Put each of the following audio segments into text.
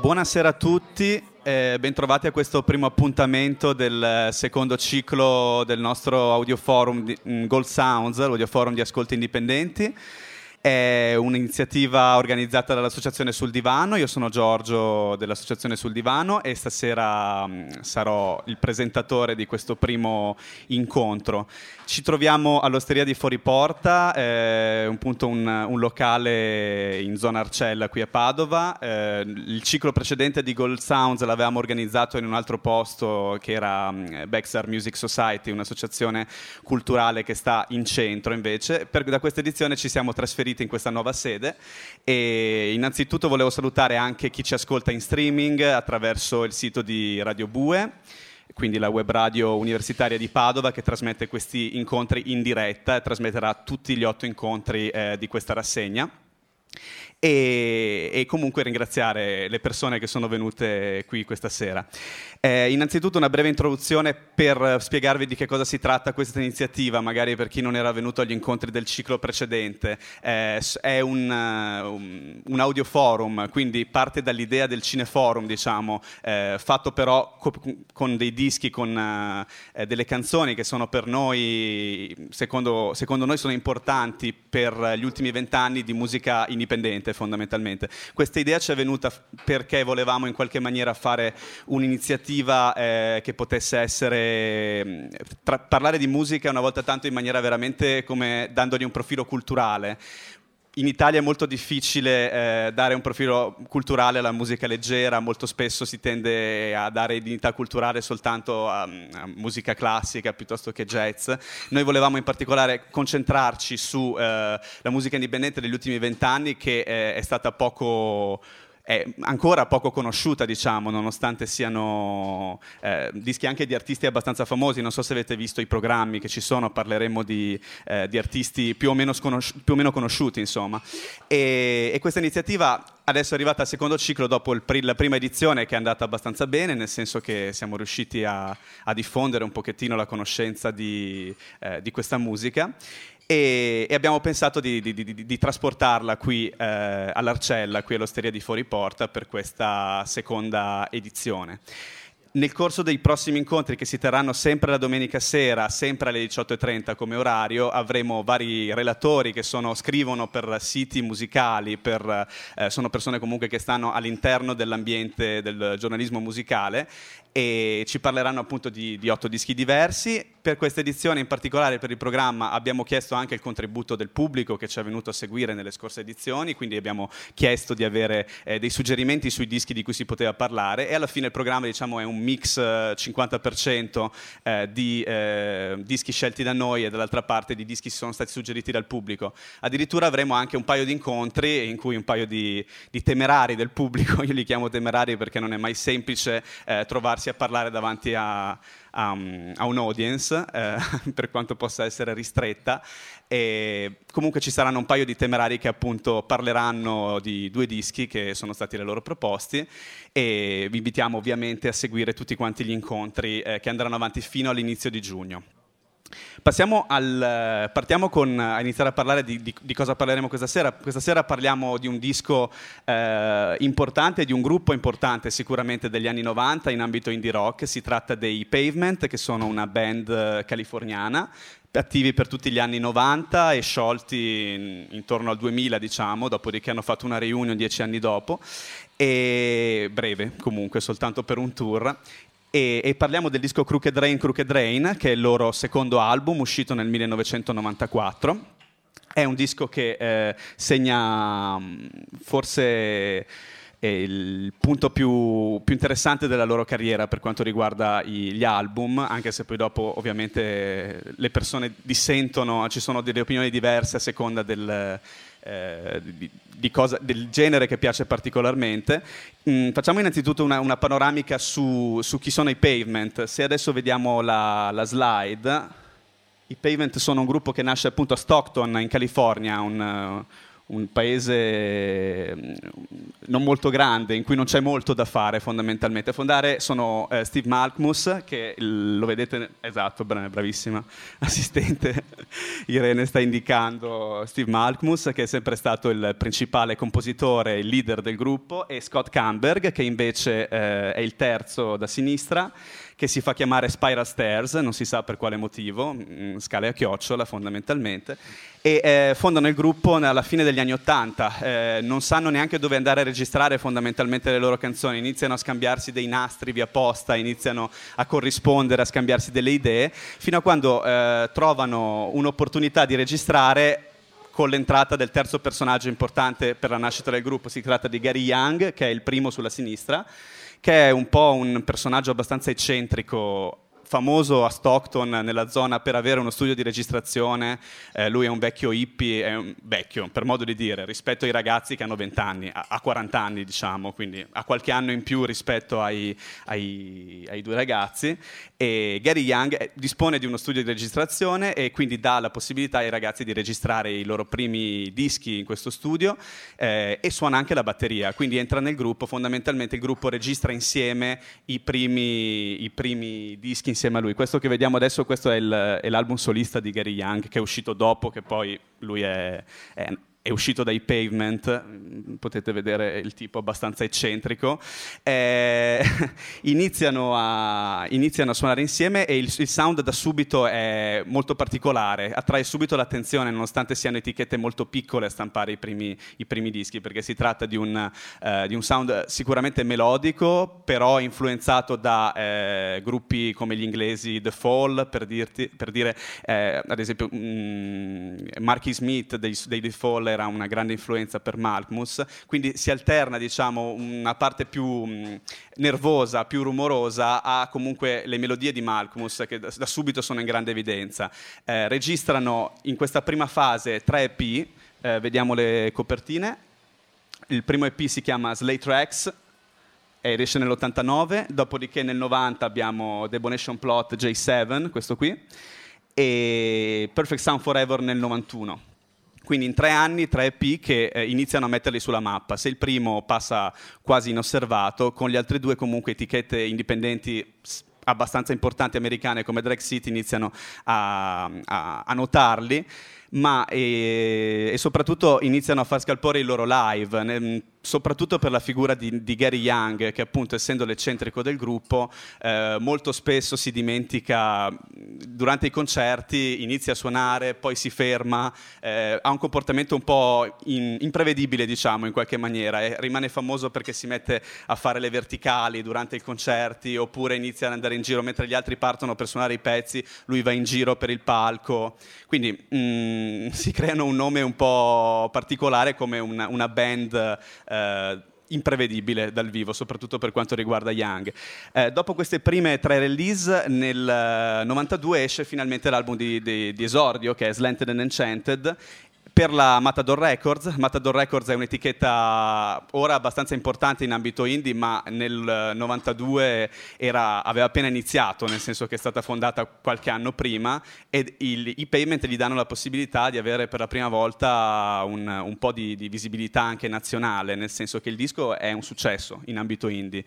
Buonasera a tutti, eh, bentrovati a questo primo appuntamento del secondo ciclo del nostro audio forum di, mm, Gold Sounds, l'audio forum di ascolti indipendenti. È un'iniziativa organizzata dall'Associazione Sul Divano, io sono Giorgio dell'Associazione Sul Divano e stasera mh, sarò il presentatore di questo primo incontro. Ci troviamo all'Osteria di Fuoriporta, eh, appunto un, un, locale in zona Arcella qui a Padova. Eh, il ciclo precedente di Gold Sounds l'avevamo organizzato in un altro posto che era um, Bexar Music Society, un'associazione culturale che sta in centro invece. Per, da questa edizione ci siamo trasferiti in questa nuova sede. E innanzitutto volevo salutare anche chi ci ascolta in streaming attraverso il sito di Radio Bue quindi la web radio universitaria di Padova che trasmette questi incontri in diretta e trasmetterà tutti gli otto incontri eh, di questa rassegna e, e, comunque ringraziare le persone che sono venute qui questa sera. Eh, innanzitutto una breve introduzione per spiegarvi di che cosa si tratta questa iniziativa, magari per chi non era venuto agli incontri del ciclo precedente. Eh, è un, un, un, audio forum, quindi parte dall'idea del cineforum, diciamo, eh, fatto però co- con dei dischi, con eh, delle canzoni che sono per noi, secondo, secondo noi, sono importanti per gli ultimi vent'anni di musica indipendente niente fondamentalmente. Questa idea ci è venuta perché volevamo in qualche maniera fare un'iniziativa eh, che potesse essere, mm, tra, parlare di musica una volta tanto in maniera veramente come dandogli un profilo culturale, in Italia è molto difficile eh, dare un profilo culturale alla musica leggera, molto spesso si tende a dare dignità culturale soltanto a, a musica classica piuttosto che jazz. Noi volevamo in particolare concentrarci sulla eh, musica indipendente degli ultimi vent'anni che eh, è stata poco è ancora poco conosciuta, diciamo, nonostante siano eh, dischi anche di artisti abbastanza famosi. Non so se avete visto i programmi che ci sono, parleremo di, eh, di artisti più o, sconosci- più o, meno conosciuti, insomma. E, e, questa iniziativa adesso è arrivata al secondo ciclo dopo pr- la prima edizione che è andata abbastanza bene, nel senso che siamo riusciti a, a diffondere un pochettino la conoscenza di, eh, di questa musica e, e abbiamo pensato di, di, di, di trasportarla qui eh, all'Arcella, qui all'Osteria di Fuoriporta per questa seconda edizione. Nel corso dei prossimi incontri che si terranno sempre la domenica sera, sempre alle 18.30 come orario, avremo vari relatori che sono, scrivono per siti musicali, per, eh, sono persone comunque che stanno all'interno dell'ambiente del giornalismo musicale e ci parleranno appunto di, di, otto dischi diversi. Per questa edizione in particolare, per il programma, abbiamo chiesto anche il contributo del pubblico che ci è venuto a seguire nelle scorse edizioni, quindi abbiamo chiesto di avere eh, dei suggerimenti sui dischi di cui si poteva parlare e alla fine il programma diciamo, è un mix eh, 50% eh, di eh, dischi scelti da noi e dall'altra parte di dischi che sono stati suggeriti dal pubblico. Addirittura avremo anche un paio di incontri in cui un paio di, di temerari del pubblico, io li chiamo temerari perché non è mai semplice eh, trovarsi a parlare davanti a, a, a un audience, eh, per quanto possa essere ristretta. E comunque ci saranno un paio di temerari che appunto parleranno di due dischi che sono stati le loro proposti e vi invitiamo ovviamente a seguire tutti quanti gli incontri eh, che andranno avanti fino all'inizio di giugno. Al, partiamo con, a iniziare a parlare di, di, di, cosa parleremo questa sera. Questa sera parliamo di un disco eh, importante, di un gruppo importante sicuramente degli anni 90 in ambito indie rock. Si tratta dei Pavement, che sono una band californiana, attivi per tutti gli anni 90 e sciolti in, intorno al 2000, diciamo, dopodiché hanno fatto una reunion dieci anni dopo. E breve comunque, soltanto per un tour e, e, parliamo del disco Crooked Rain, Crooked Rain, che è il loro secondo album uscito nel 1994. È un disco che eh, segna mm, forse il punto più, più, interessante della loro carriera per quanto riguarda i, gli album, anche se poi dopo ovviamente le persone dissentono, ci sono delle opinioni diverse a seconda del, eh, di, cosa, del genere che piace particolarmente. Mm, facciamo innanzitutto una, una panoramica su, su, chi sono i Pavement. Se adesso vediamo la, la, slide, i Pavement sono un gruppo che nasce appunto a Stockton, in California, un, un paese mm, non molto grande, in cui non c'è molto da fare fondamentalmente. A fondare sono eh, Steve Malkmus, che lo vedete, esatto, bravissima assistente, Irene sta indicando Steve Malkmus, che è sempre stato il principale compositore, il leader del gruppo, e Scott Camberg, che invece eh, è il terzo da sinistra, che si fa chiamare Spiral Stairs, non si sa per quale motivo, mm, scale a chiocciola fondamentalmente, e eh, fondano il gruppo alla fine degli anni Ottanta, eh, non sanno neanche dove andare a registrare fondamentalmente le loro canzoni, iniziano a scambiarsi dei nastri via posta, iniziano a corrispondere, a scambiarsi delle idee, fino a quando eh, trovano un'opportunità di registrare con l'entrata del terzo personaggio importante per la nascita del gruppo, si tratta di Gary Young, che è il primo sulla sinistra, che è un po' un personaggio abbastanza eccentrico famoso a Stockton nella zona per avere uno studio di registrazione, eh, lui è un vecchio hippie, è un vecchio per modo di dire, rispetto ai ragazzi che hanno 20 anni, a, 40 anni diciamo, quindi ha qualche anno in più rispetto ai, ai, ai due ragazzi. E Gary Young eh, dispone di uno studio di registrazione e quindi dà la possibilità ai ragazzi di registrare i loro primi dischi in questo studio eh, e suona anche la batteria, quindi entra nel gruppo, fondamentalmente il gruppo registra insieme i primi, i primi dischi insieme a lui. Questo che vediamo adesso questo è, il, è l'album solista di Gary Young, che è uscito dopo, che poi lui è, è è uscito dai pavement, potete vedere il tipo abbastanza eccentrico, eh, iniziano, a, iniziano, a, suonare insieme e il, il, sound da subito è molto particolare, attrae subito l'attenzione nonostante siano etichette molto piccole a stampare i primi, i primi dischi, perché si tratta di un, eh, di un, sound sicuramente melodico, però influenzato da eh, gruppi come gli inglesi The Fall, per, dirti, per dire, eh, ad esempio, mm, Marky Smith dei, dei The Fall era una grande influenza per Malkmus, quindi si alterna diciamo, una parte più mh, nervosa, più rumorosa a comunque le melodie di Malkmus che da, da subito sono in grande evidenza. Eh, registrano in questa prima fase tre EP, eh, vediamo le copertine. Il primo EP si chiama Slay Tracks, e esce nell'89, dopodiché nel 90 abbiamo Debonation Plot J7, questo qui, e Perfect Sound Forever nel 91. Quindi in tre anni tre EP che eh, iniziano a metterli sulla mappa. Se il primo passa quasi inosservato, con gli altri due comunque etichette indipendenti abbastanza importanti americane come Drag City iniziano a, a, a notarli ma e, e, soprattutto iniziano a far scalpore i loro live, ne, soprattutto per la figura di, di, Gary Young, che appunto essendo l'eccentrico del gruppo, eh, molto spesso si dimentica durante i concerti, inizia a suonare, poi si ferma, eh, ha un comportamento un po' in, imprevedibile, diciamo, in qualche maniera, e rimane famoso perché si mette a fare le verticali durante i concerti, oppure inizia ad andare in giro mentre gli altri partono per suonare i pezzi, lui va in giro per il palco. Quindi, mm, si creano un nome un po' particolare come una, una band eh, imprevedibile dal vivo, soprattutto per quanto riguarda Young. Eh, dopo queste prime tre release, nel 92 esce finalmente l'album di, di, di esordio, che è Slanted and Enchanted, per la Matador Records. Matador Records è un'etichetta ora abbastanza importante in ambito indie, ma nel 92 era, aveva appena iniziato, nel senso che è stata fondata qualche anno prima e il, i payment gli danno la possibilità di avere per la prima volta un, un po' di, di, visibilità anche nazionale, nel senso che il disco è un successo in ambito indie,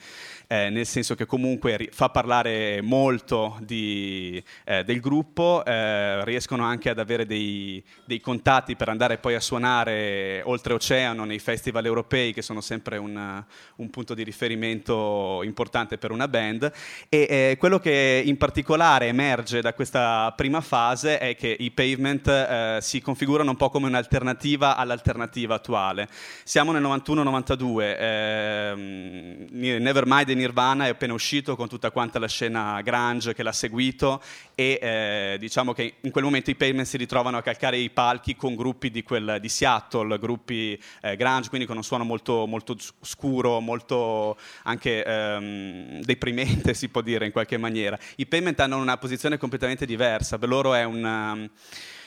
eh, nel senso che comunque fa parlare molto di, eh, del gruppo, eh, riescono anche ad avere dei, dei contatti per andare andare poi a suonare oltreoceano nei festival europei, che sono sempre un, un punto di riferimento importante per una band. E eh, quello che in particolare emerge da questa prima fase è che i pavement eh, si configurano un po' come un'alternativa all'alternativa attuale. Siamo nel 91-92, eh, Nevermind e Nirvana è appena uscito con tutta quanta la scena grunge che l'ha seguito e eh, diciamo che in quel momento i pavement si ritrovano a calcare i palchi con gruppi di, quel, di Seattle, gruppi eh, grunge, quindi con un suono molto, molto scuro, molto anche ehm, deprimente si può dire in qualche maniera. I Payment hanno una posizione completamente diversa, per loro è un...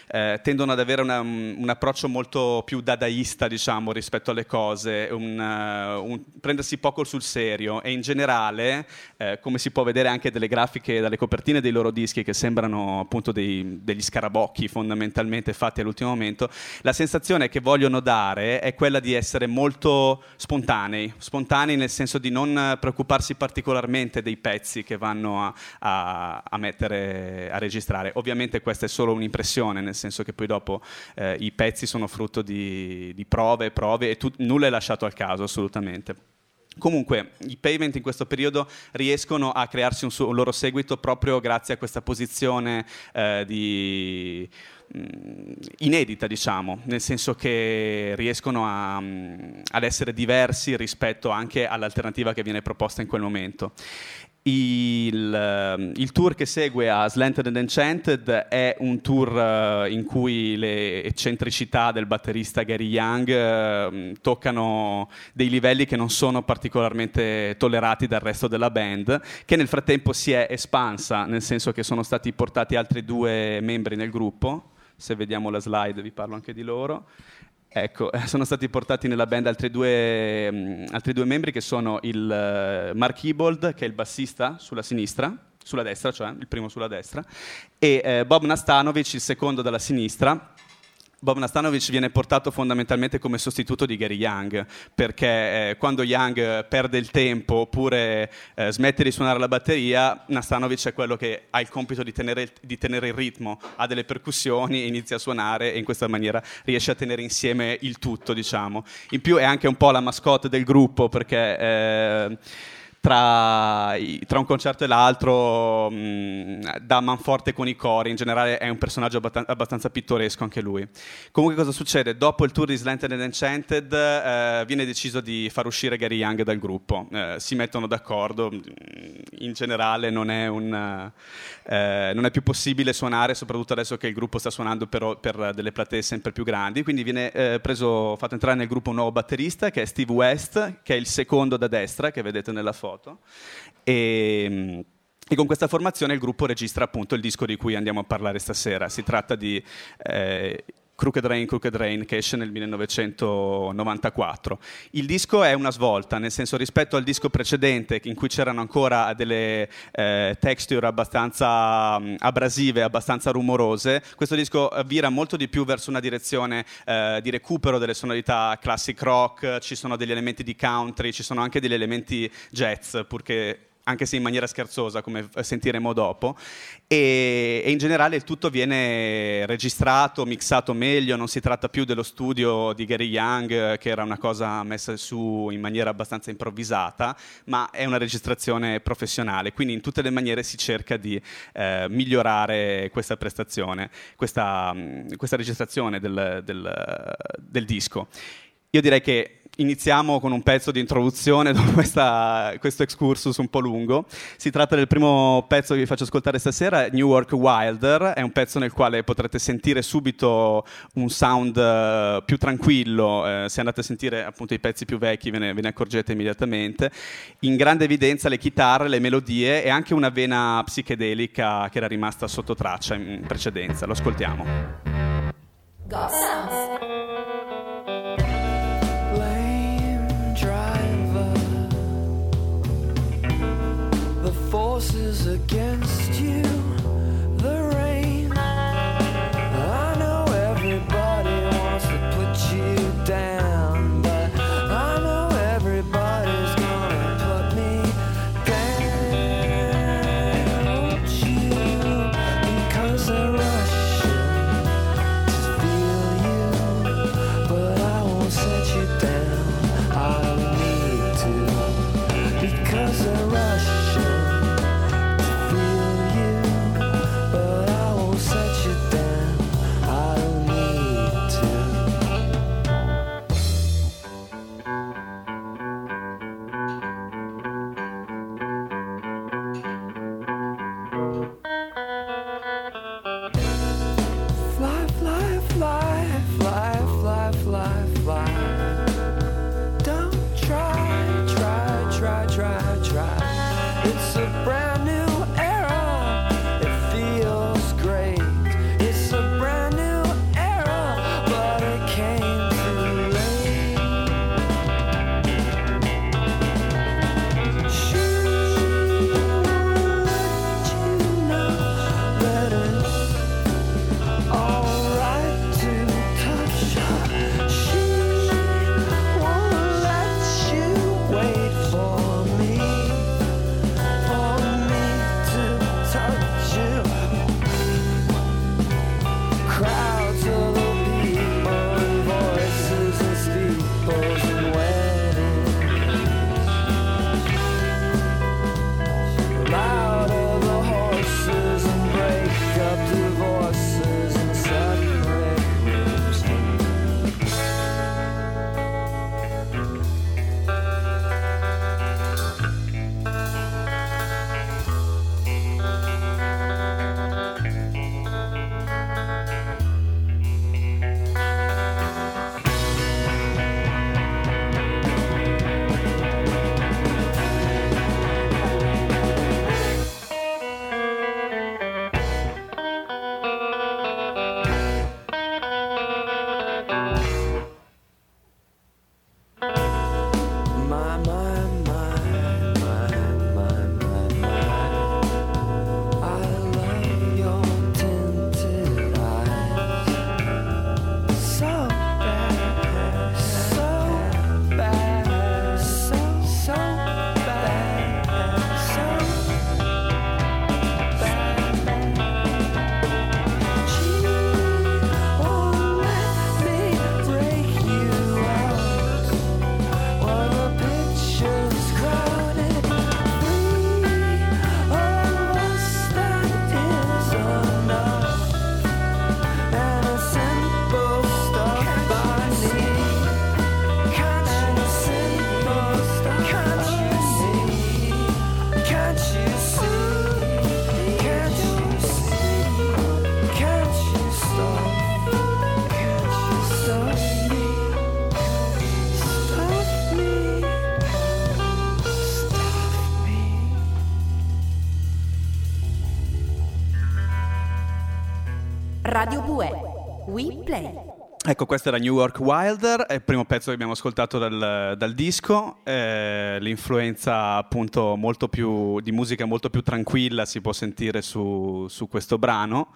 Eh, tendono ad avere una, un approccio molto più dadaista, diciamo, rispetto alle cose, un, uh, un, prendersi poco sul serio e in generale, eh, come si può vedere anche dalle grafiche, dalle copertine dei loro dischi che sembrano appunto dei, degli scarabocchi fondamentalmente fatti all'ultimo momento, la sensazione che vogliono dare è quella di essere molto spontanei, spontanei nel senso di non preoccuparsi particolarmente dei pezzi che vanno a, a, a mettere, a registrare. Ovviamente questa è solo un'impressione, nel senso che poi dopo eh, i pezzi sono frutto di, di prove prove e tu, nulla è lasciato al caso assolutamente. Comunque, i pavement in questo periodo riescono a crearsi un, suo, un loro seguito proprio grazie a questa posizione eh, di, mm, inedita, diciamo, nel senso che riescono a, mm, ad essere diversi rispetto anche all'alternativa che viene proposta in quel momento. Il, ehm, il, tour che segue a Slanted and Enchanted è un tour uh, in cui le eccentricità del batterista Gary Young uh, toccano dei livelli che non sono particolarmente tollerati dal resto della band, che nel frattempo si è espansa, nel senso che sono stati portati altri due membri nel gruppo. Se vediamo la slide vi parlo anche di loro. Ecco, sono stati portati nella band altri due, um, altri due membri che sono il uh, Mark Ebold, che è il bassista sulla sinistra, sulla destra, cioè il primo sulla destra, e uh, Bob Nastanovic, il secondo dalla sinistra, Bob Nastanovic viene portato fondamentalmente come sostituto di Gary Young, perché eh, quando Young perde il tempo oppure eh, smette di suonare la batteria, Nastanovic è quello che ha il compito di tenere, di tenere, il ritmo, ha delle percussioni, inizia a suonare e in questa maniera riesce a tenere insieme il tutto, diciamo. In più è anche un po' la mascotte del gruppo, perché... Eh, tra, tra, un concerto e l'altro mh, dà manforte con i cori, in generale è un personaggio abbastanza pittoresco anche lui. Comunque cosa succede? Dopo il tour di Slanted and Enchanted eh, viene deciso di far uscire Gary Young dal gruppo, eh, si mettono d'accordo, in generale non è, un, eh, non è, più possibile suonare, soprattutto adesso che il gruppo sta suonando per, per delle platee sempre più grandi, quindi viene eh, preso, fatto entrare nel gruppo un nuovo batterista che è Steve West, che è il secondo da destra che vedete nella foto foto. E, e con questa formazione il gruppo registra appunto il disco di cui andiamo a parlare stasera. Si tratta di eh, Crooked Rain, Crooked Rain, che esce nel 1994. Il disco è una svolta, nel senso rispetto al disco precedente, in cui c'erano ancora delle eh, texture abbastanza um, abrasive, abbastanza rumorose, questo disco vira molto di più verso una direzione eh, di recupero delle sonorità classic rock, ci sono degli elementi di country, ci sono anche degli elementi jazz, purché anche se in maniera scherzosa, come sentiremo dopo, e, e, in generale il tutto viene registrato, mixato meglio, non si tratta più dello studio di Gary Young, che era una cosa messa su in maniera abbastanza improvvisata, ma è una registrazione professionale, quindi in tutte le maniere si cerca di eh, migliorare questa prestazione, questa, questa registrazione del, del, del disco. Io direi che iniziamo con un pezzo di introduzione dopo questa, questo excursus un po' lungo. Si tratta del primo pezzo che vi faccio ascoltare stasera, New York Wilder, è un pezzo nel quale potrete sentire subito un sound uh, più tranquillo, uh, se andate a sentire appunto i pezzi più vecchi ve ne, ve ne, accorgete immediatamente. In grande evidenza le chitarre, le melodie e anche una vena psichedelica che era rimasta sotto traccia in precedenza. Lo ascoltiamo. God forces Ecco, questo era New York Wilder, è il primo pezzo che abbiamo ascoltato dal, dal disco, eh, l'influenza appunto più, di musica molto più tranquilla si può sentire su, su questo brano.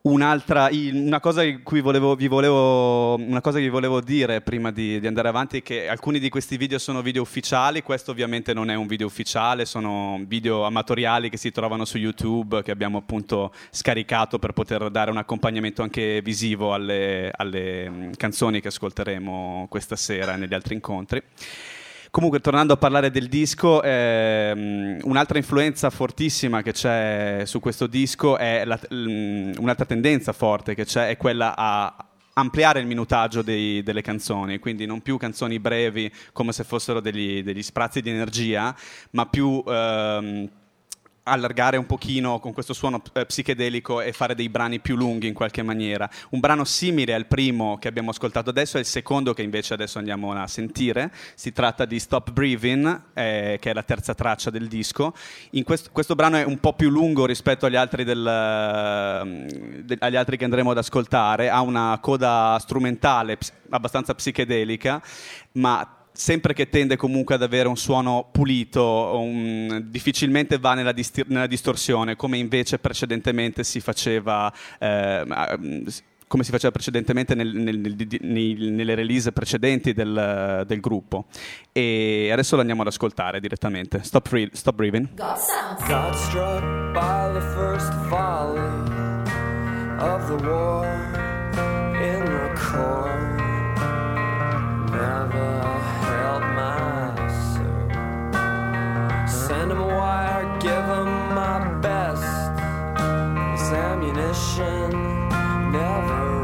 Un'altra, una cosa, volevo, volevo, una cosa che vi volevo dire prima di, di, andare avanti è che alcuni di questi video sono video ufficiali, questo ovviamente non è un video ufficiale, sono video amatoriali che si trovano su YouTube, che abbiamo appunto scaricato per poter dare un accompagnamento anche visivo alle, alle mm, canzoni che ascolteremo questa sera e negli altri incontri. Comunque, tornando a parlare del disco, ehm, un'altra influenza fortissima che c'è su questo disco è la, un'altra tendenza forte che c'è, è quella a ampliare il minutaggio dei, delle canzoni, quindi non più canzoni brevi come se fossero degli, degli sprazzi di energia, ma più... Ehm, allargare un pochino con questo suono eh, psichedelico e fare dei brani più lunghi in qualche maniera. Un brano simile al primo che abbiamo ascoltato adesso è il secondo che invece adesso andiamo a sentire. Si tratta di Stop Breathing, eh, che è la terza traccia del disco. Quest- questo brano è un po' più lungo rispetto agli altri, del, uh, de- agli altri che andremo ad ascoltare, ha una coda strumentale ps- abbastanza psichedelica, ma sempre che tende comunque ad avere un suono pulito, un, difficilmente va nella, distir- nella, distorsione, come invece precedentemente si faceva. Eh, come si faceva precedentemente nel, nel, nel, nelle release precedenti del, del, gruppo. E adesso lo andiamo ad ascoltare direttamente. Stop, free, stop breathing. God, God struck by the first volley of the war in the core. Never ammunition never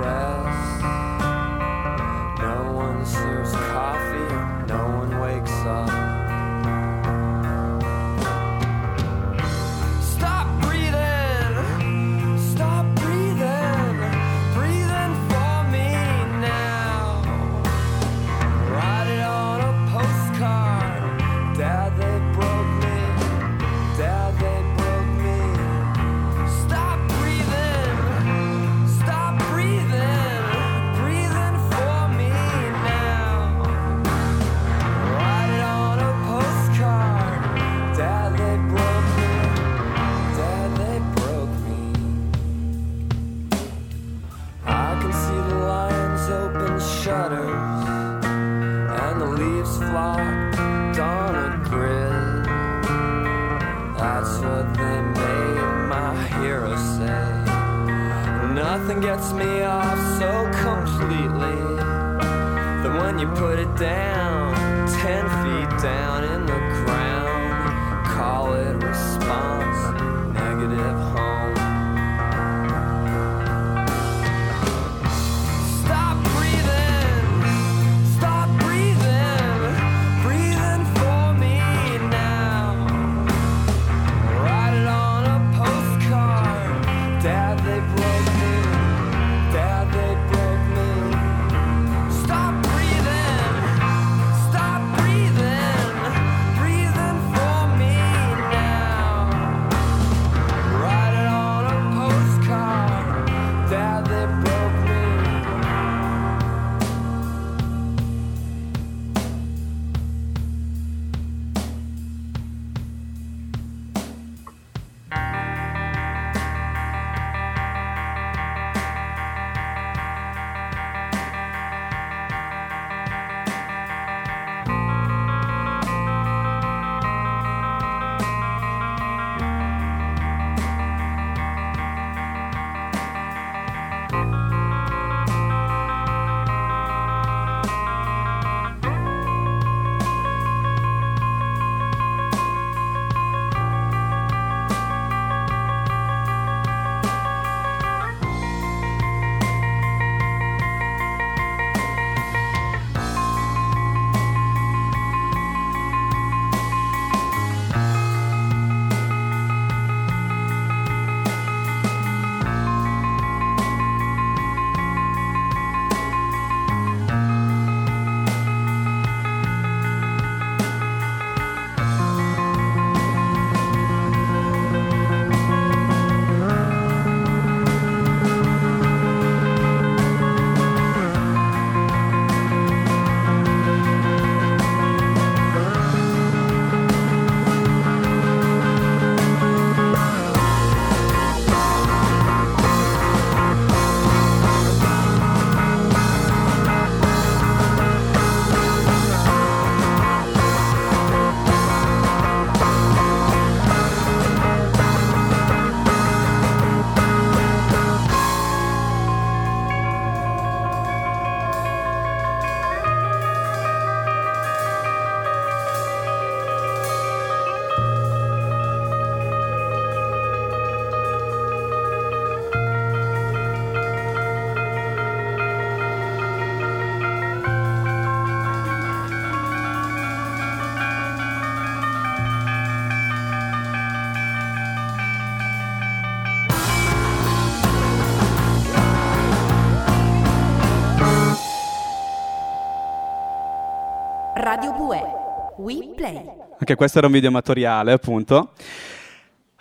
We Play. Anche questo era un video amatoriale, appunto.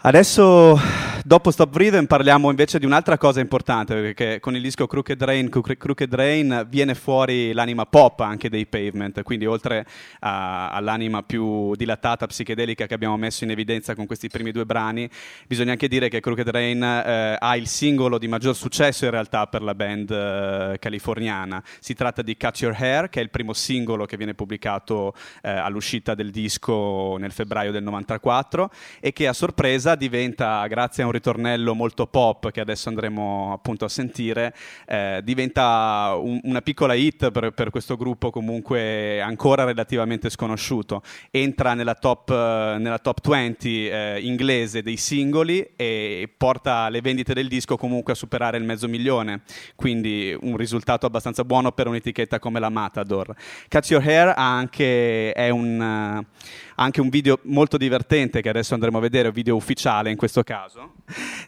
Adesso, dopo Stop Breathing, parliamo invece di un'altra cosa importante, perché con il disco Crooked Rain, Crooked Rain viene fuori l'anima pop anche dei Pavement, quindi oltre a, all'anima più dilatata, psichedelica che abbiamo messo in evidenza con questi primi due brani, bisogna anche dire che Crooked Rain eh, ha il singolo di maggior successo in realtà per la band eh, californiana. Si tratta di Cut Your Hair, che è il primo singolo che viene pubblicato eh, all'uscita del disco nel febbraio del 94 e che a sorpresa diventa, grazie a un ritornello molto pop che adesso andremo appunto a sentire, eh, diventa un, una piccola hit per, per, questo gruppo comunque ancora relativamente sconosciuto. Entra nella top, nella top 20 eh, inglese dei singoli e porta le vendite del disco comunque a superare il mezzo milione, quindi un risultato abbastanza buono per un'etichetta come la Matador. Catch Your Hair anche, è un... Uh, anche un video molto divertente che adesso andremo a vedere, un video ufficiale in questo caso.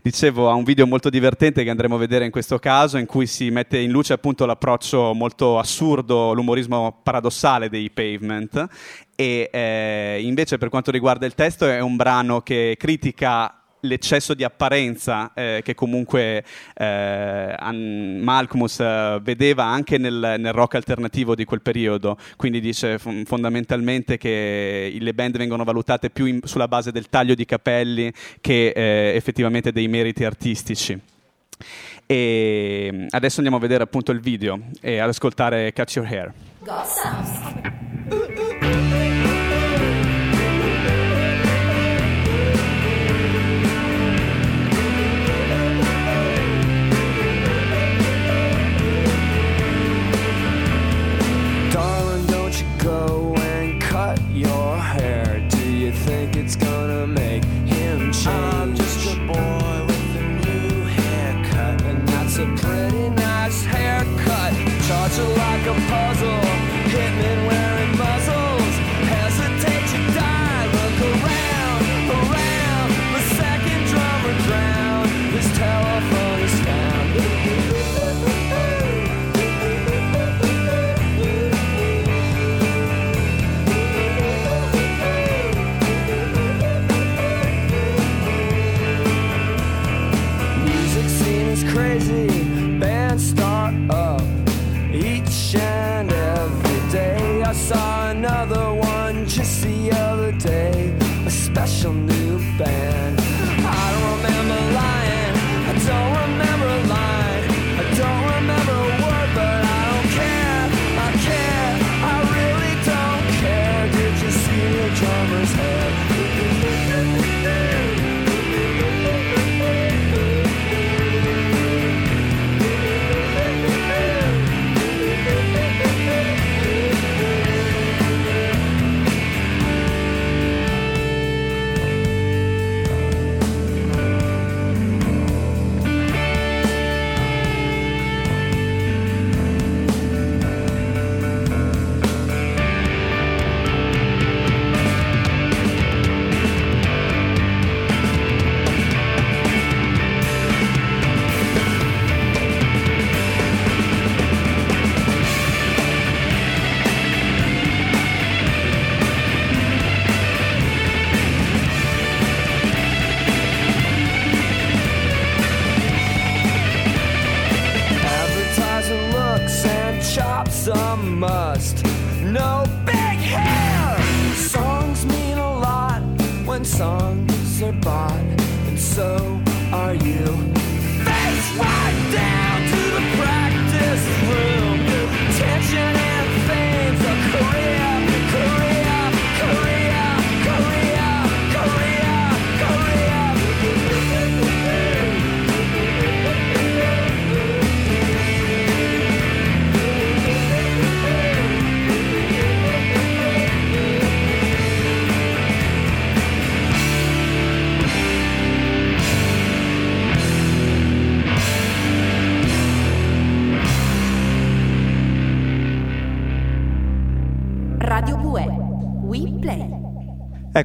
Dicevo, ha un video molto divertente che andremo a vedere in questo caso, in cui si mette in luce appunto l'approccio molto assurdo, l'umorismo paradossale dei Pavement. E eh, invece per quanto riguarda il testo è un brano che critica l'eccesso di apparenza eh, che comunque eh, Malcolmus eh, vedeva anche nel, nel, rock alternativo di quel periodo, quindi dice f- fondamentalmente che le band vengono valutate più in, sulla base del taglio di capelli che eh, effettivamente dei meriti artistici. E mm, adesso andiamo a vedere appunto il video e ad ascoltare Catch Your Hair. God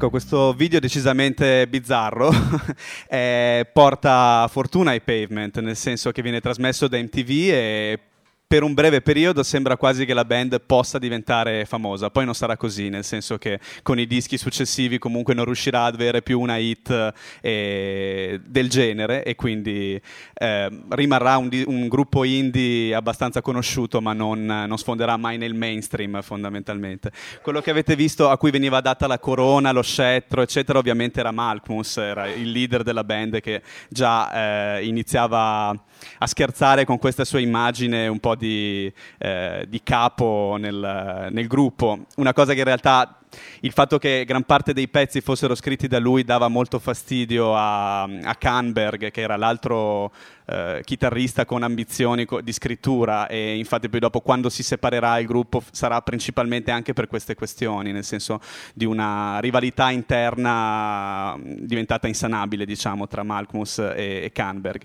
Ecco, questo video decisamente bizzarro. Eh, porta fortuna ai Pavement, nel senso che viene trasmesso da MTV e per un breve periodo sembra quasi che la band possa diventare famosa, poi non sarà così, nel senso che con i dischi successivi comunque non riuscirà ad avere più una hit eh, del genere e quindi eh, rimarrà un, un, gruppo indie abbastanza conosciuto ma non, non, sfonderà mai nel mainstream fondamentalmente. Quello che avete visto a cui veniva data la corona, lo scettro eccetera ovviamente era Malkmus, era il leader della band che già eh, iniziava a scherzare con questa sua immagine un po' di, eh, di capo nel, nel gruppo, una cosa che in realtà il fatto che gran parte dei pezzi fossero scritti da lui dava molto fastidio a, a Canberg, che era l'altro eh, chitarrista con ambizioni di scrittura e infatti poi dopo quando si separerà il gruppo sarà principalmente anche per queste questioni, nel senso di una rivalità interna diventata insanabile, diciamo, tra Malkmus e, e Canberg.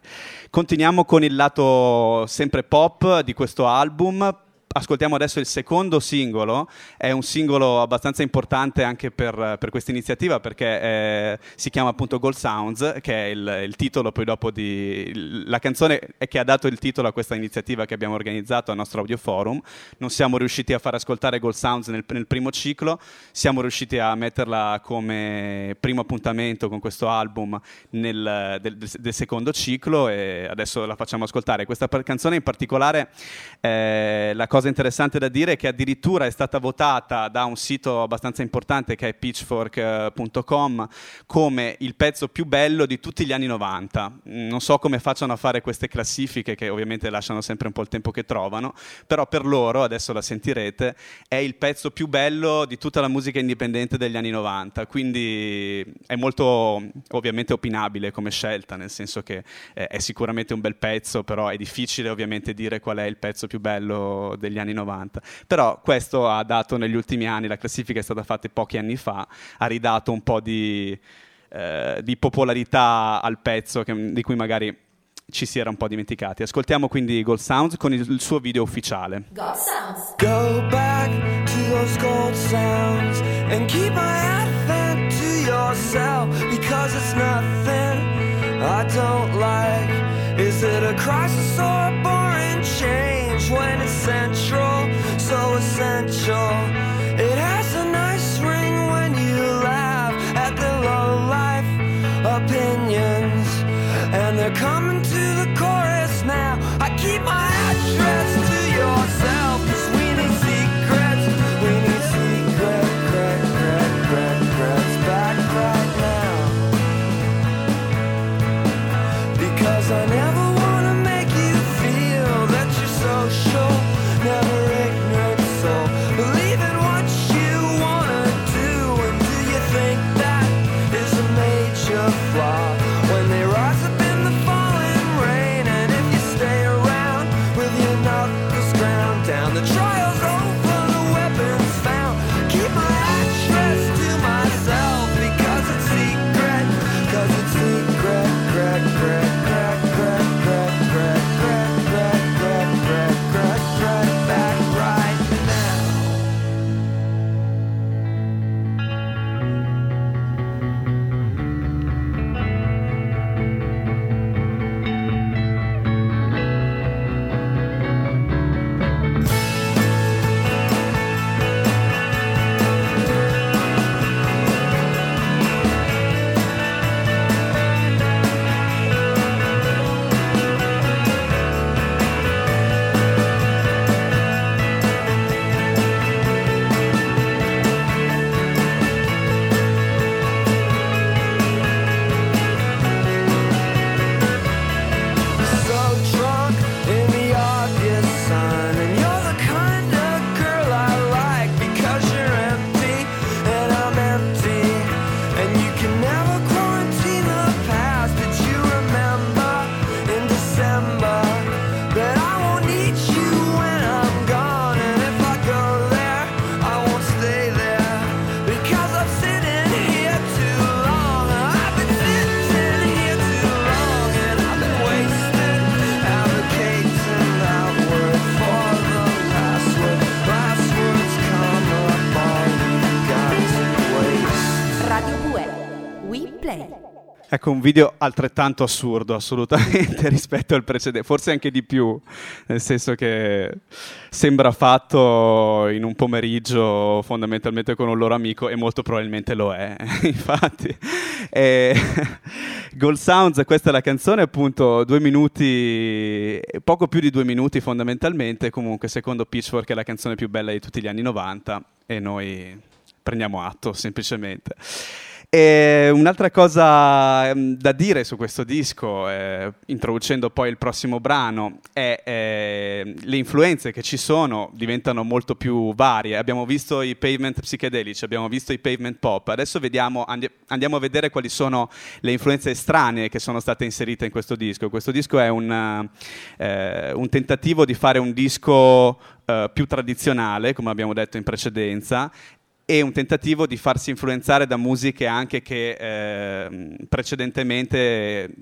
Continuiamo con il lato sempre pop di questo album, ascoltiamo adesso il secondo singolo, è un singolo abbastanza importante anche per, per questa iniziativa perché eh, si chiama appunto Gold Sounds, che è il, il, titolo poi dopo di... la canzone che ha dato il titolo a questa iniziativa che abbiamo organizzato al nostro audio forum. Non siamo riusciti a far ascoltare Gold Sounds nel, nel primo ciclo, siamo riusciti a metterla come primo appuntamento con questo album nel, del, del, secondo ciclo e adesso la facciamo ascoltare. Questa canzone in particolare, eh, la cosa interessante da dire è che addirittura è stata votata da un sito abbastanza importante che è pitchfork.com come il pezzo più bello di tutti gli anni 90. Non so come facciano a fare queste classifiche che ovviamente lasciano sempre un po' il tempo che trovano, però per loro, adesso la sentirete, è il pezzo più bello di tutta la musica indipendente degli anni 90, quindi è molto ovviamente opinabile come scelta, nel senso che è sicuramente un bel pezzo, però è difficile ovviamente dire qual è il pezzo più bello degli anni 90. Però questo ha dato negli ultimi anni, la classifica è stata fatta pochi anni fa, ha ridato un po' di, eh, di popolarità al pezzo che, di cui magari ci si era un po' dimenticati. Ascoltiamo quindi Gold Sounds con il, il suo video ufficiale. Gold Sounds. Go back to those gold sounds and keep my advent to yourself because it's nothing I don't like. Is it a crisis or Ecco, un video altrettanto assurdo, assolutamente, rispetto al precedente, forse anche di più, nel senso che sembra fatto in un pomeriggio fondamentalmente con un loro amico e molto probabilmente lo è, infatti. E... Gold Sounds, questa è la canzone, appunto, due minuti, poco più di due minuti fondamentalmente, comunque secondo Pitchfork è la canzone più bella di tutti gli anni 90 e noi prendiamo atto semplicemente. E un'altra cosa ehm, da dire su questo disco, eh, introducendo poi il prossimo brano, è eh, le influenze che ci sono diventano molto più varie. Abbiamo visto i pavement psichedelici, abbiamo visto i pavement pop, adesso vediamo, andi- andiamo a vedere quali sono le influenze estranee che sono state inserite in questo disco. Questo disco è un, eh, un tentativo di fare un disco Uh, più tradizionale, come abbiamo detto in precedenza, e un tentativo di farsi influenzare da musiche anche che eh, precedentemente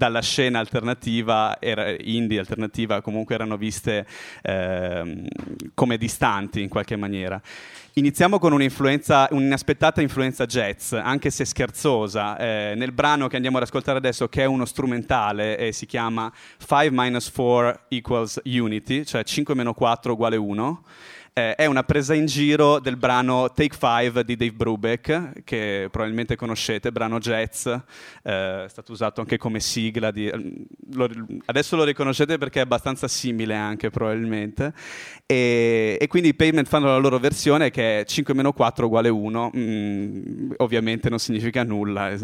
dalla scena alternativa, indie alternativa, comunque erano viste eh, come distanti in qualche maniera. Iniziamo con un'influenza, un'inaspettata influenza jazz, anche se scherzosa, eh, nel brano che andiamo ad ascoltare adesso, che è uno strumentale e si chiama 5-4 equals unity, cioè 5-4 uguale 1 eh, è una presa in giro del brano Take Five di Dave Brubeck, che probabilmente conoscete, brano jazz, eh, è stato usato anche come sigla. Di, lo, adesso lo riconoscete perché è abbastanza simile anche probabilmente. E, e quindi i Payment fanno la loro versione che è 5-4 uguale 1, mm, ovviamente non significa nulla, è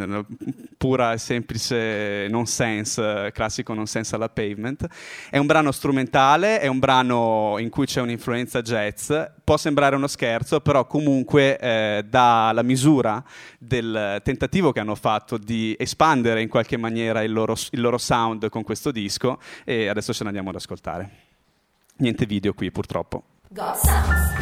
pura e semplice nonsense, classico nonsense alla pavement. È un brano strumentale, è un brano in cui c'è un'influenza jazz può sembrare uno scherzo, però comunque eh, dà la misura del tentativo che hanno fatto di espandere in qualche maniera il loro, il loro sound con questo disco e adesso ce ne andiamo ad ascoltare. Niente video qui purtroppo. God Sounds.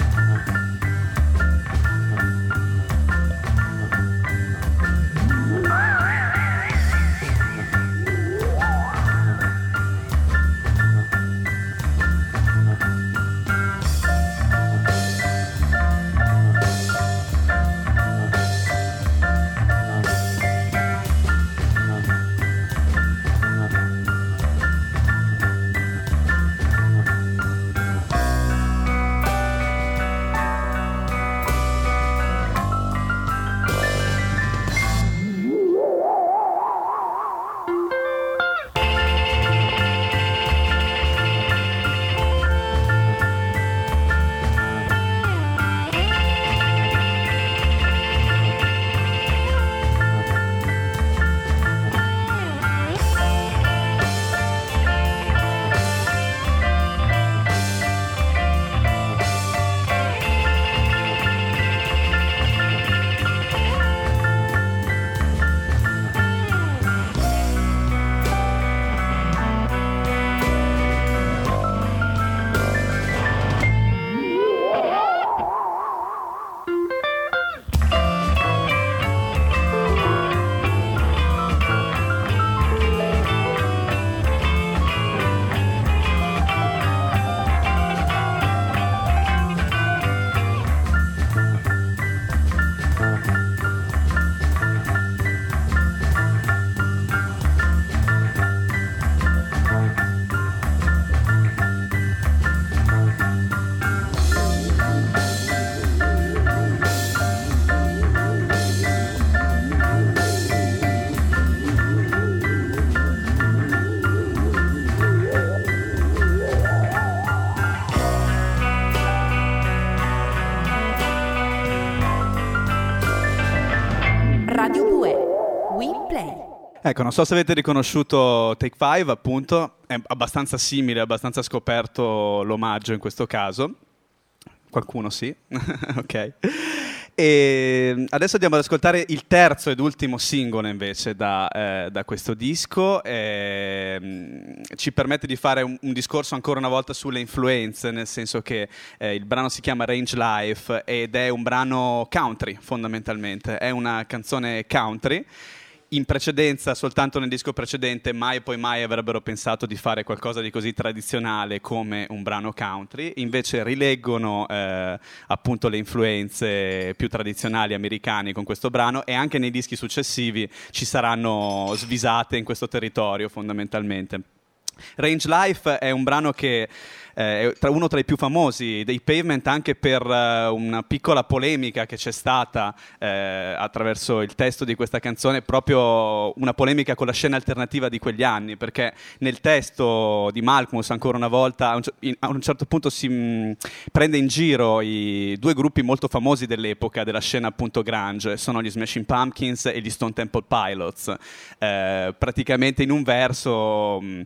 Ecco, non so se avete riconosciuto Take 5, appunto, è abbastanza simile, abbastanza scoperto l'omaggio in questo caso. Qualcuno sì, ok. E adesso andiamo ad ascoltare il terzo ed ultimo singolo invece da, eh, da questo disco. Eh, ci permette di fare un, un, discorso ancora una volta sulle influenze, nel senso che eh, il brano si chiama Range Life ed è un brano country fondamentalmente, è una canzone country in precedenza, soltanto nel disco precedente, mai e poi mai avrebbero pensato di fare qualcosa di così tradizionale come un brano country, invece rileggono eh, appunto le influenze più tradizionali americane con questo brano e anche nei dischi successivi ci saranno svisate in questo territorio fondamentalmente. Range Life è un brano che eh, è uno tra i più famosi dei Pavement anche per uh, una piccola polemica che c'è stata eh, attraverso il testo di questa canzone, proprio una polemica con la scena alternativa di quegli anni, perché nel testo di Malcolmus ancora una volta a un, certo punto si mm, prende in giro i due gruppi molto famosi dell'epoca della scena appunto grunge, sono gli Smashing Pumpkins e gli Stone Temple Pilots, eh, praticamente in un verso... Mh, mm,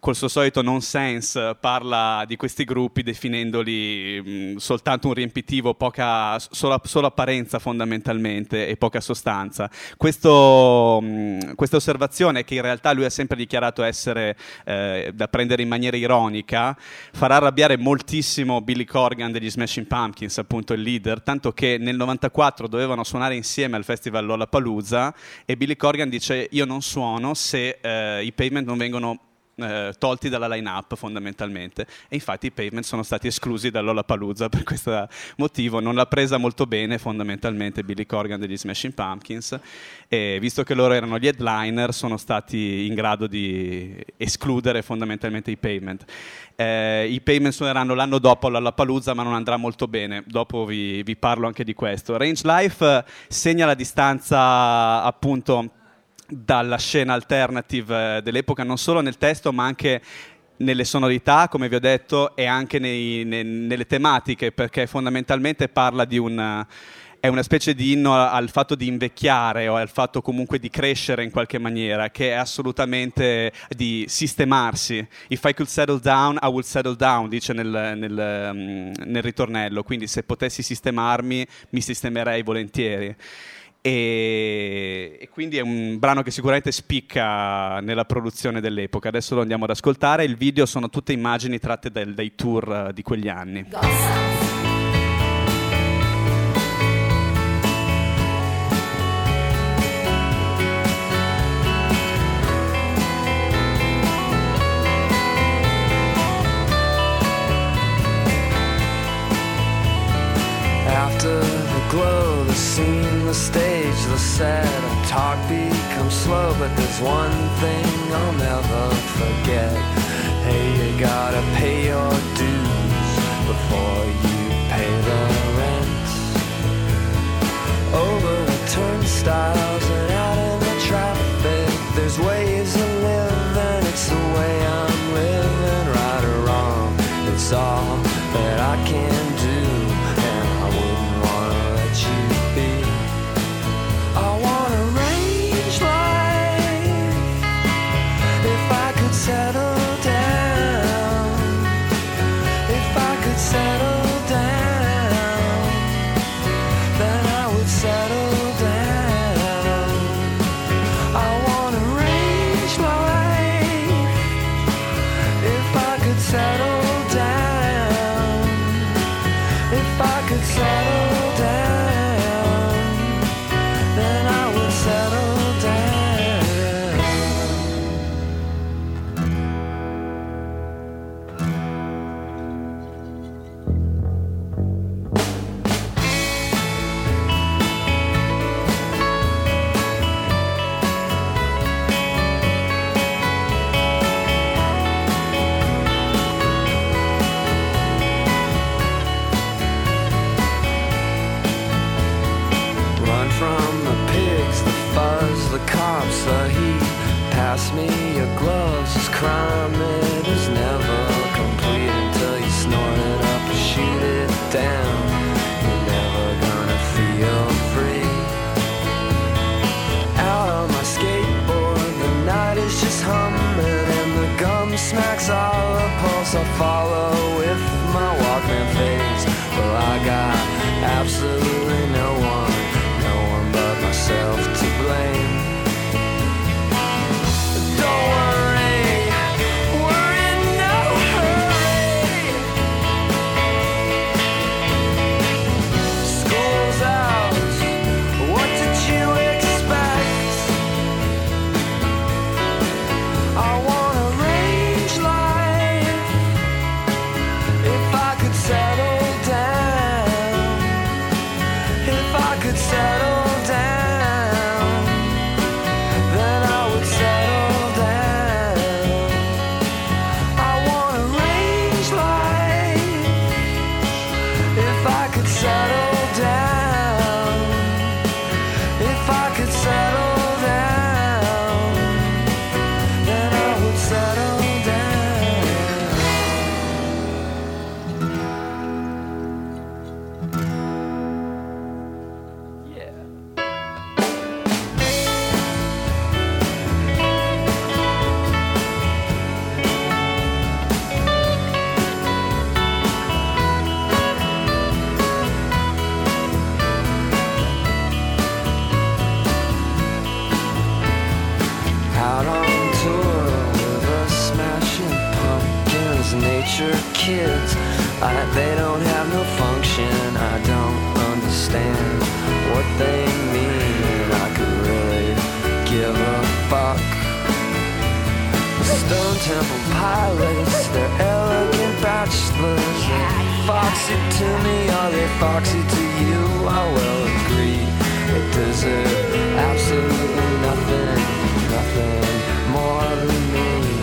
col suo solito nonsense parla di questi gruppi definendoli mh, soltanto un riempitivo, poca, solo, solo, apparenza fondamentalmente e poca sostanza. Questo, mh, questa osservazione, che in realtà lui ha sempre dichiarato essere eh, da prendere in maniera ironica, farà arrabbiare moltissimo Billy Corgan degli Smashing Pumpkins, appunto il leader, tanto che nel 94 dovevano suonare insieme al festival Lollapalooza e Billy Corgan dice io non suono se eh, i payment non vengono eh, tolti dalla line-up fondamentalmente e infatti i Pavement sono stati esclusi dall'Olapalooza per questo motivo, non l'ha presa molto bene fondamentalmente Billy Corgan degli Smashing Pumpkins e visto che loro erano gli headliner sono stati in grado di escludere fondamentalmente i Pavement. Eh, I Pavement suoneranno l'anno dopo all'Olapalooza ma non andrà molto bene, dopo vi, vi parlo anche di questo. Range Life segna la distanza appunto dalla scena alternative eh, dell'epoca, non solo nel testo ma anche nelle sonorità, come vi ho detto, e anche nei, ne, nelle tematiche, perché fondamentalmente parla di un è una specie di inno al fatto di invecchiare o al fatto comunque di crescere in qualche maniera, che è assolutamente di sistemarsi. If I could settle down, I would settle down, dice nel, nel, mm, nel ritornello, quindi se potessi sistemarmi, mi sistemerei volentieri. E, e, quindi è un brano che sicuramente spicca nella produzione dell'epoca. Adesso lo andiamo ad ascoltare. Il video sono tutte immagini tratte dai, dai tour di quegli anni. Gossa. the stage, the set of talk becomes slow, but there's one thing I'll never forget. Hey, you gotta pay your dues before you pay the rent. Over the turnstiles me your gloves is crime. It is never complete until you snort it up and shoot it down. You're never gonna feel free. Out on my skateboard, the night is just humming, and the gum smacks all the pulse I follow with my Walkman face. Well, I got absolute. Future kids. I, they don't have no function. I don't understand what they mean. I could really give a fuck. Stone Temple pilots, they're elegant bachelors. Foxy to me, are they foxy to you? I will agree. They deserve absolutely nothing, nothing more than me.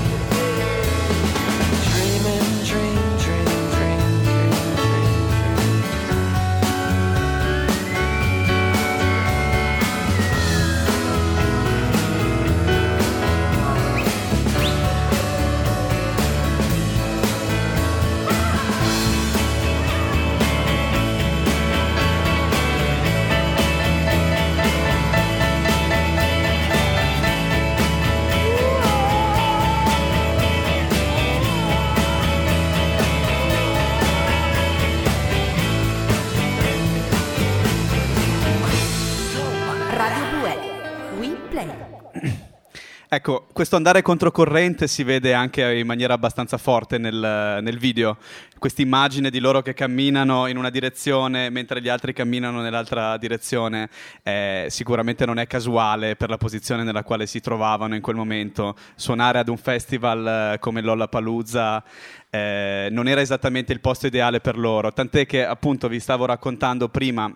Ecco, questo andare controcorrente si vede anche in maniera abbastanza forte nel, nel video. Questa immagine di loro che camminano in una direzione mentre gli altri camminano nell'altra direzione eh, sicuramente non è casuale per la posizione nella quale si trovavano in quel momento. Suonare ad un festival eh, come Lollapalooza eh, non era esattamente il posto ideale per loro, tant'è che appunto vi stavo raccontando prima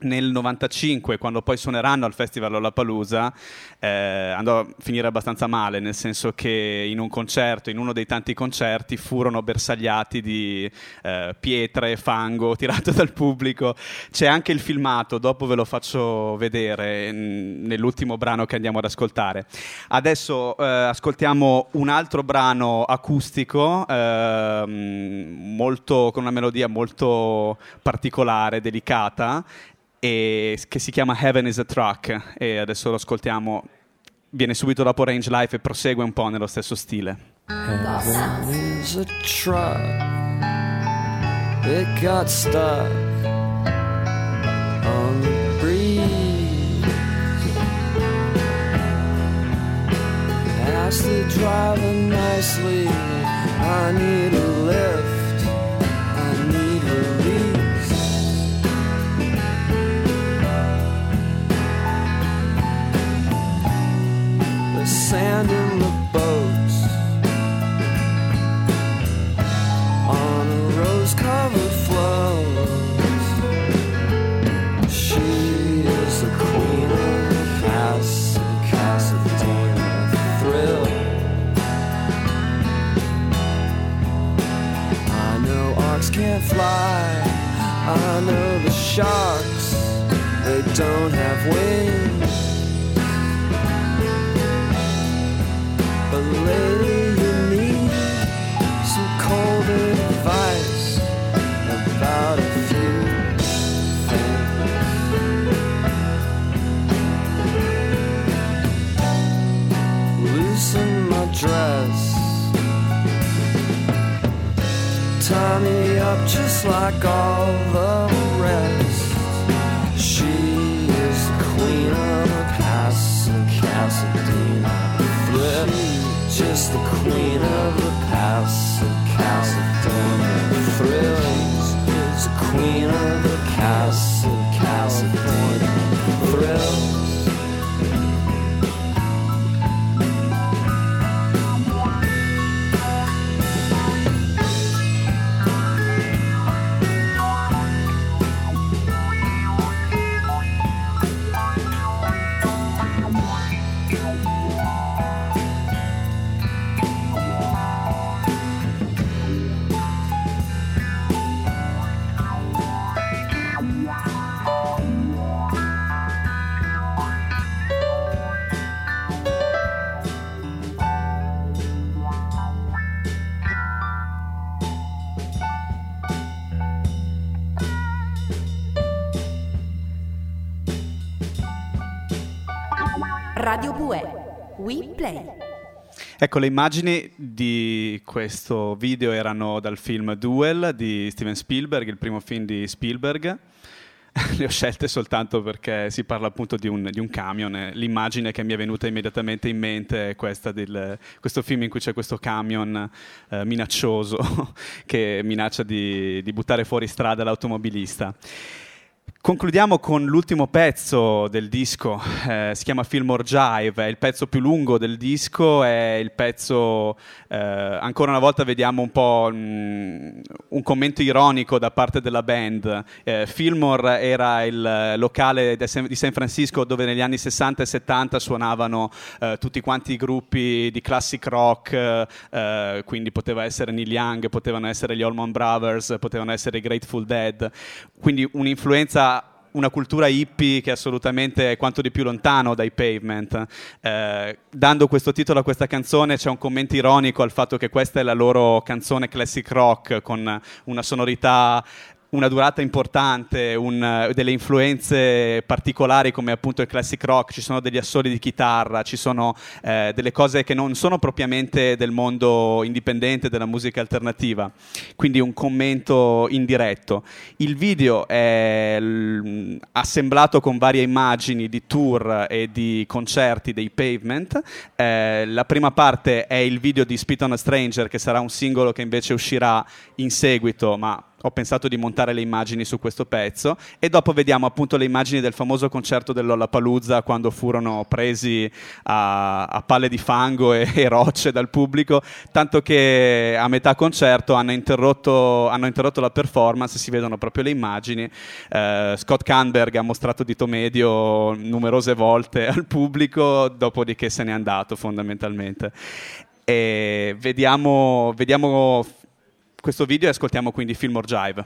nel 95, quando poi suoneranno al Festival Lollapalooza, eh, andò a finire abbastanza male, nel senso che in un concerto, in uno dei tanti concerti, furono bersagliati di eh, pietre, fango tirato dal pubblico. C'è anche il filmato, dopo ve lo faccio vedere mm, nell'ultimo brano che andiamo ad ascoltare. Adesso eh, ascoltiamo un altro brano acustico, ehm, molto, con una melodia molto particolare, delicata, e che si chiama Heaven is a Truck e adesso lo ascoltiamo viene subito dopo Range Life e prosegue un po' nello stesso stile Heaven is a truck. It got stuck on the breeze. Ask the driver nicely. I need a lift. The sand in the boats on a rose-covered float. She is the queen of Cas Casadena thrill. I know arcs can't fly. I know the sharks they don't have wings. Just like all the rest. She is the queen of the queen of Ecco, le immagini di questo video erano dal film Duel di Steven Spielberg, il primo film di Spielberg. le ho scelte soltanto perché si parla appunto di un, di un camion. L'immagine che mi è venuta immediatamente in mente è questa del questo film in cui c'è questo camion eh, minaccioso che minaccia di, di buttare fuori strada l'automobilista. Concludiamo con l'ultimo pezzo del disco, eh, si chiama Fillmore Jive, è il pezzo più lungo del disco, è il pezzo, eh, ancora una volta vediamo un po' mh, mm, un commento ironico da parte della band. Eh, Fillmore era il locale di San Francisco dove negli anni 60 e 70 suonavano eh, tutti quanti i gruppi di classic rock, eh, quindi poteva essere Neil Young, potevano essere gli Allman Brothers, potevano essere i Grateful Dead, quindi un'influenza una cultura hippie che è assolutamente quanto di più lontano dai pavement. Eh, dando questo titolo a questa canzone c'è un commento ironico al fatto che questa è la loro canzone classic rock con una sonorità una durata importante, un, delle influenze particolari come appunto il classic rock, ci sono degli assoli di chitarra, ci sono eh, delle cose che non sono propriamente del mondo indipendente della musica alternativa, quindi un commento indiretto. Il video è l- assemblato con varie immagini di tour e di concerti dei Pavement. Eh, la prima parte è il video di Spit on a Stranger, che sarà un singolo che invece uscirà in seguito, ma ho pensato di montare le immagini su questo pezzo e dopo vediamo appunto le immagini del famoso concerto dell'Ollapalooza quando furono presi a, a palle di fango e, e, rocce dal pubblico, tanto che a metà concerto hanno interrotto, hanno interrotto la performance, si vedono proprio le immagini. Eh, Scott Canberg ha mostrato dito medio numerose volte al pubblico, dopodiché se n'è andato fondamentalmente. E vediamo, vediamo questo video e ascoltiamo quindi Fillmore Jive.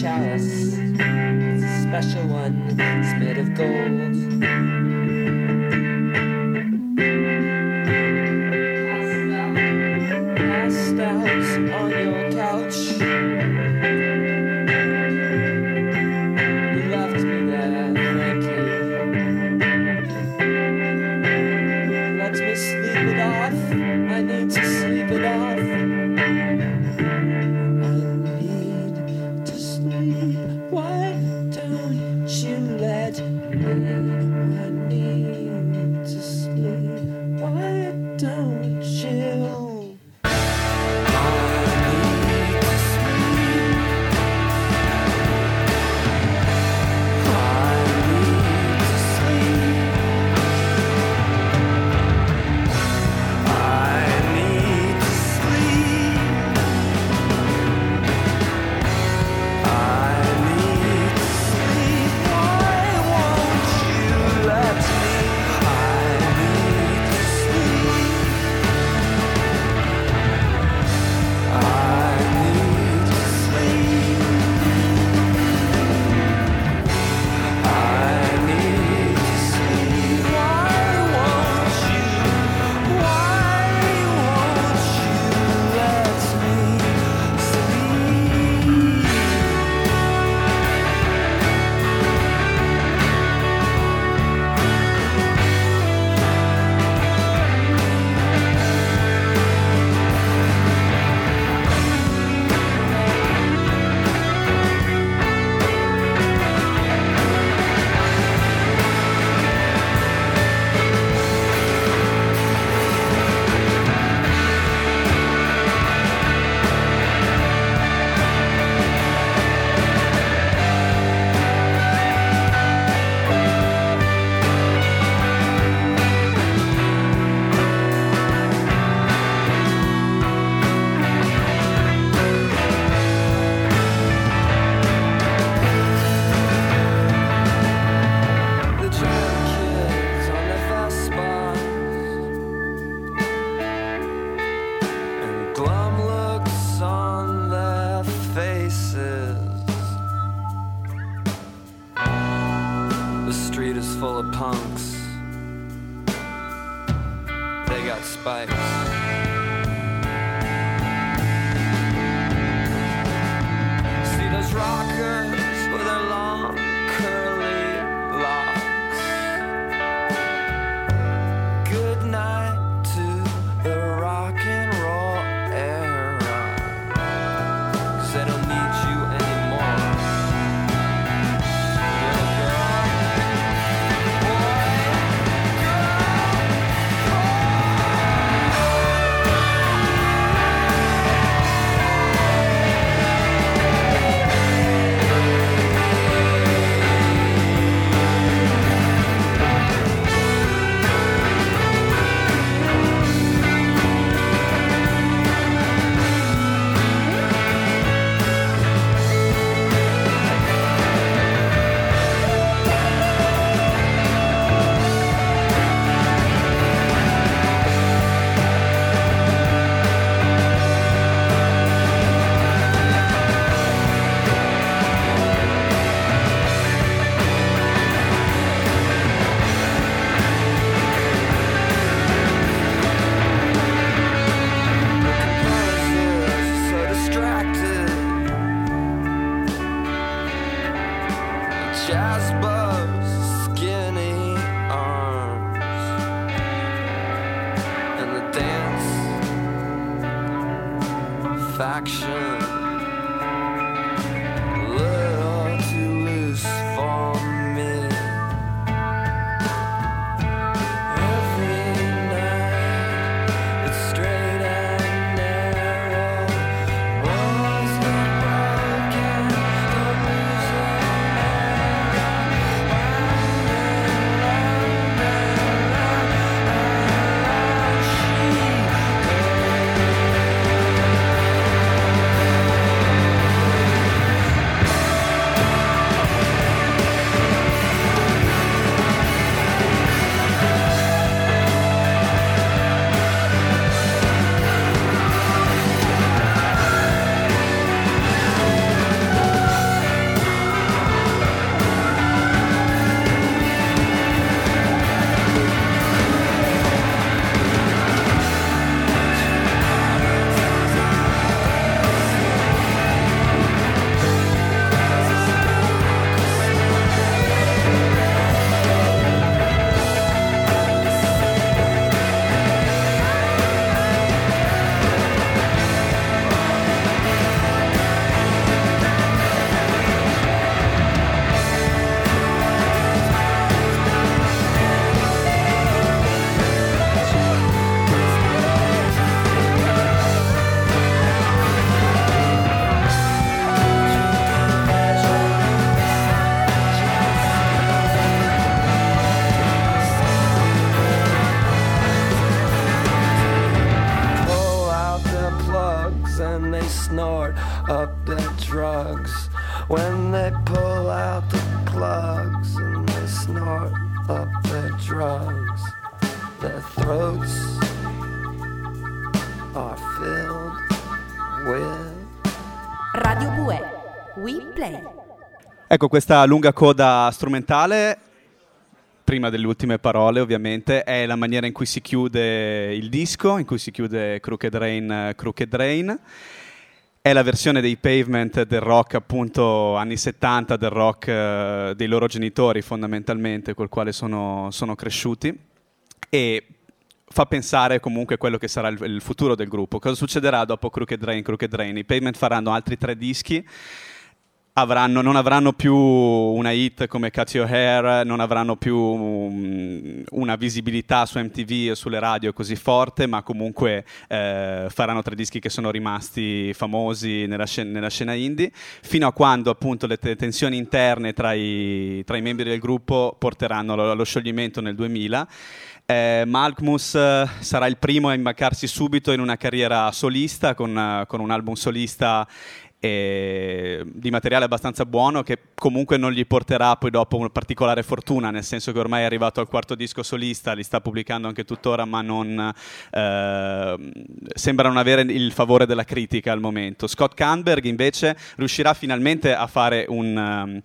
chalice. It's a special one, it's made of gold. Passed out on your couch. action. Snort up their drugs. When they pull out the plugs and they snort up their drugs, their throats are filled with. Radio Bue. We play. Ecco, questa lunga coda strumentale, prima delle ultime parole ovviamente, è la maniera in cui si chiude il disco, in cui si chiude Crooked Rain, eh, Crooked Rain. È la versione dei pavement del rock, appunto, anni 70, del rock eh, dei loro genitori, fondamentalmente, col quale sono, sono cresciuti. E fa pensare comunque a quello che sarà il, il futuro del gruppo. Cosa succederà dopo Crooked Rain, Crooked Rain? I pavement faranno altri tre dischi avranno- non avranno più una hit come Cut Your Hair, non avranno più mm, una visibilità su MTV o sulle radio così forte, ma comunque eh, faranno tre dischi che sono rimasti famosi nella, scen- nella scena indie, fino a quando appunto le te- tensioni interne tra i, tra i membri del gruppo porteranno allo, allo scioglimento nel 2000. Eh, Malkmus eh, sarà il primo a imbaccarsi subito in una carriera solista, con, eh, con un album solista eh, di materiale abbastanza buono che comunque non gli porterà poi dopo una particolare fortuna, nel senso che ormai è arrivato al quarto disco solista, li sta pubblicando anche tuttora, ma non eh, sembra non avere il favore della critica al momento. Scott Canberg invece riuscirà finalmente a fare un... um,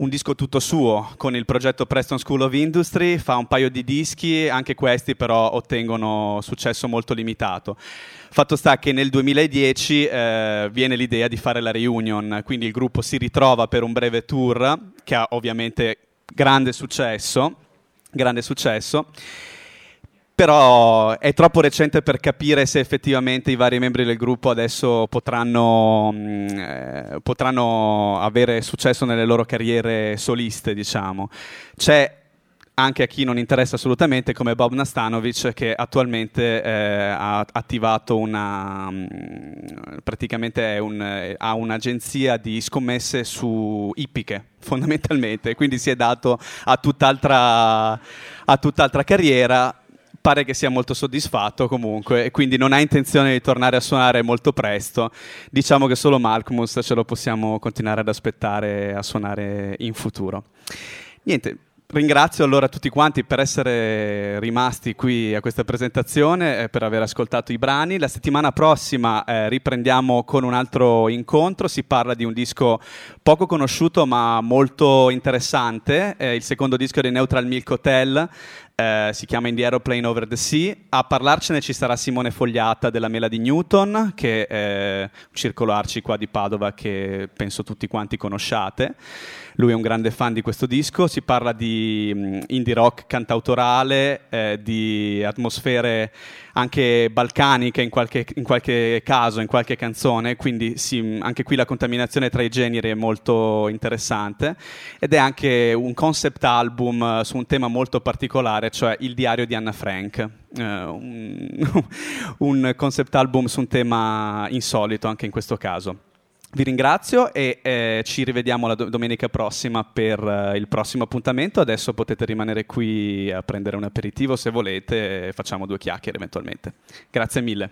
un disco tutto suo con il progetto Preston School of Industry, fa un paio di dischi, anche questi però ottengono successo molto limitato. Fatto sta che nel 2010 eh, viene l'idea di fare la reunion, quindi il gruppo si ritrova per un breve tour che ha ovviamente grande successo, grande successo però è troppo recente per capire se effettivamente i vari membri del gruppo adesso potranno, mh, eh, potranno avere successo nelle loro carriere soliste, diciamo. C'è anche a chi non interessa assolutamente come Bob Nastanovic che attualmente eh, ha attivato una mh, praticamente un, eh, ha un'agenzia di scommesse su ippiche fondamentalmente quindi si è dato a tutt'altra, a tutt'altra carriera pare che sia molto soddisfatto comunque e quindi non ha intenzione di tornare a suonare molto presto. Diciamo che solo Malkmus ce lo possiamo continuare ad aspettare a suonare in futuro. Niente, ringrazio allora tutti quanti per essere rimasti qui a questa presentazione e per aver ascoltato i brani. La settimana prossima eh, riprendiamo con un altro incontro, si parla di un disco poco conosciuto ma molto interessante, è il secondo disco dei Neutral Milk Hotel, eh, si chiama In the Aeroplane Over the Sea. A parlarcene ci sarà Simone Fogliata della Mela di Newton, che è un circolo arci qua di Padova che penso tutti quanti conosciate. Lui è un grande fan di questo disco, si parla di um, indie rock cantautorale, eh, di atmosfere anche balcaniche in qualche, in qualche, caso, in qualche canzone, quindi sì, anche qui la contaminazione tra i generi è molto interessante ed è anche un concept album su un tema molto particolare, cioè il diario di Anna Frank. Uh, un, un concept album su un tema insolito anche in questo caso. Vi ringrazio e eh, ci rivediamo la do- domenica prossima per uh, il prossimo appuntamento. Adesso potete rimanere qui a prendere un aperitivo se volete facciamo due chiacchiere eventualmente. Grazie mille.